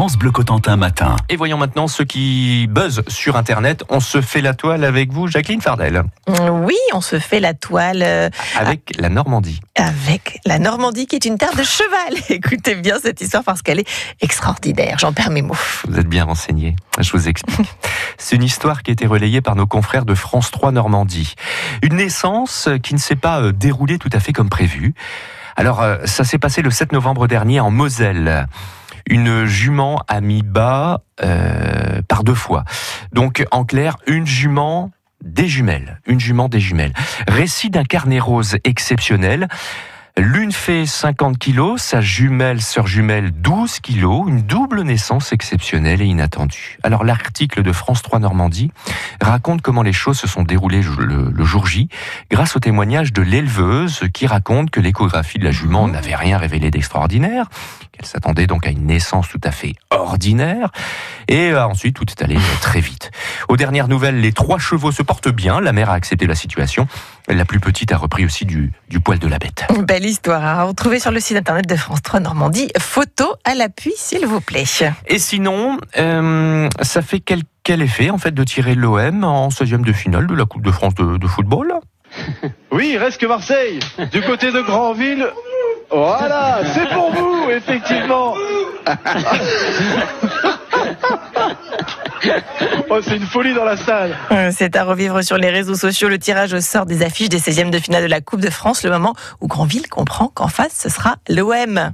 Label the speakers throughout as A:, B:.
A: France Bleu Cotentin matin.
B: Et voyons maintenant ceux qui buzzent sur Internet. On se fait la toile avec vous, Jacqueline Fardel.
C: Oui, on se fait la toile. euh,
B: Avec la Normandie.
C: avec la Normandie qui est une terre de cheval. Écoutez bien cette histoire parce qu'elle est extraordinaire. J'en perds mes mots.
B: Vous êtes bien renseigné. Je vous explique. C'est une histoire qui a été relayée par nos confrères de France 3 Normandie. Une naissance qui ne s'est pas euh, déroulée tout à fait comme prévu. Alors, euh, ça s'est passé le 7 novembre dernier en Moselle. Une jument a mis bas euh, par deux fois. Donc, en clair, une jument des jumelles. Une jument des jumelles. Récit d'un carnet rose exceptionnel. L'une fait 50 kilos, sa jumelle, sœur jumelle, 12 kilos, une double naissance exceptionnelle et inattendue. Alors l'article de France 3 Normandie raconte comment les choses se sont déroulées le, le jour J, grâce au témoignage de l'éleveuse qui raconte que l'échographie de la jument n'avait rien révélé d'extraordinaire, qu'elle s'attendait donc à une naissance tout à fait ordinaire, et euh, ensuite tout est allé euh, très vite. Aux dernières nouvelles, les trois chevaux se portent bien, la mère a accepté la situation, la plus petite a repris aussi du, du poil de la bête.
C: Une belle histoire à retrouver sur le site internet de France 3 Normandie. Photo à l'appui, s'il vous plaît.
B: Et sinon, euh, ça fait quel, quel effet en fait de tirer l'OM en 16e de finale de la Coupe de France de, de football?
D: Oui, il reste que Marseille. Du côté de Grandville. Voilà, c'est pour vous, effectivement. Oh, c'est une folie dans la salle.
C: Euh, C'est à revivre sur les réseaux sociaux le tirage au sort des affiches des 16e de finale de la Coupe de France, le moment où Grandville comprend qu'en face, ce sera l'OM.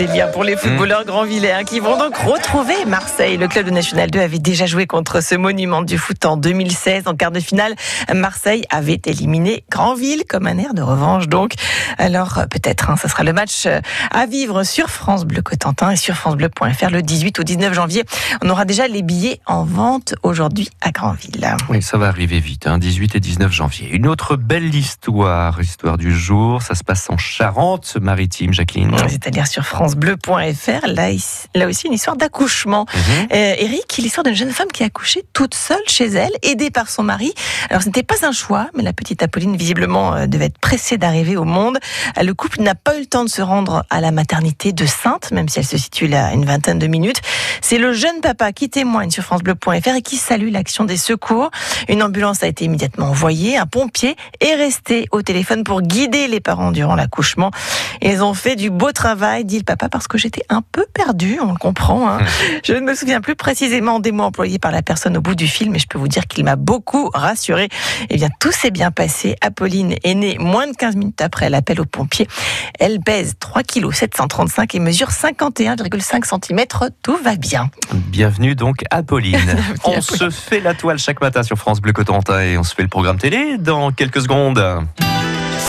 C: Euh, délire pour les footballeurs grandvillais hein, qui vont donc retrouver Marseille. Le club de National 2 avait déjà joué contre ce monument du foot en 2016 en quart de finale. Marseille avait éliminé Grandville comme un air de revanche donc. Alors euh, peut-être, hein, ce sera le match euh, à vivre sur France Bleu Cotentin et sur francebleu.fr le 18 au 19 janvier. On aura déjà les billets en vente aujourd'hui à Grandville.
B: Oui, ça va arriver vite, hein, 18 et 19 janvier. Une autre belle histoire, histoire du jour, ça se passe en Charente-Maritime, Jacqueline.
C: C'est-à-dire sur francebleu.fr. Là, là aussi, une histoire d'accouchement. Euh, Eric, l'histoire d'une jeune femme qui a accouché toute seule chez elle, aidée par son mari. Alors, ce n'était pas un choix, mais la petite Apolline, visiblement, euh, devait être pressée d'arriver au monde. Euh, Le couple n'a pas eu le temps de se rendre à la maternité de Sainte, même si elle se situe là à une vingtaine de minutes. C'est le jeune papa qui témoigne sur francebleu.fr et qui salue l'action des secours. Une ambulance a été immédiatement envoyée. Un pompier est resté au téléphone pour guider les parents durant l'accouchement. Ils ont fait du beau travail, dit le papa, parce que j'étais un peu perdu, on le comprend. hein. Je ne me souviens plus précisément des mots employés par la personne au bout du film, mais je peux vous dire qu'il m'a beaucoup rassuré. Eh bien, tout s'est bien passé. Apolline est née moins de 15 minutes après l'appel aux pompiers. Elle pèse 3 kg 735 et mesure 51,5 cm. Tout va bien.
B: Bienvenue donc Apolline. on
C: Apolline.
B: se fait la toile chaque matin sur France Bleu Cotentin et on se fait le programme télé dans quelques secondes.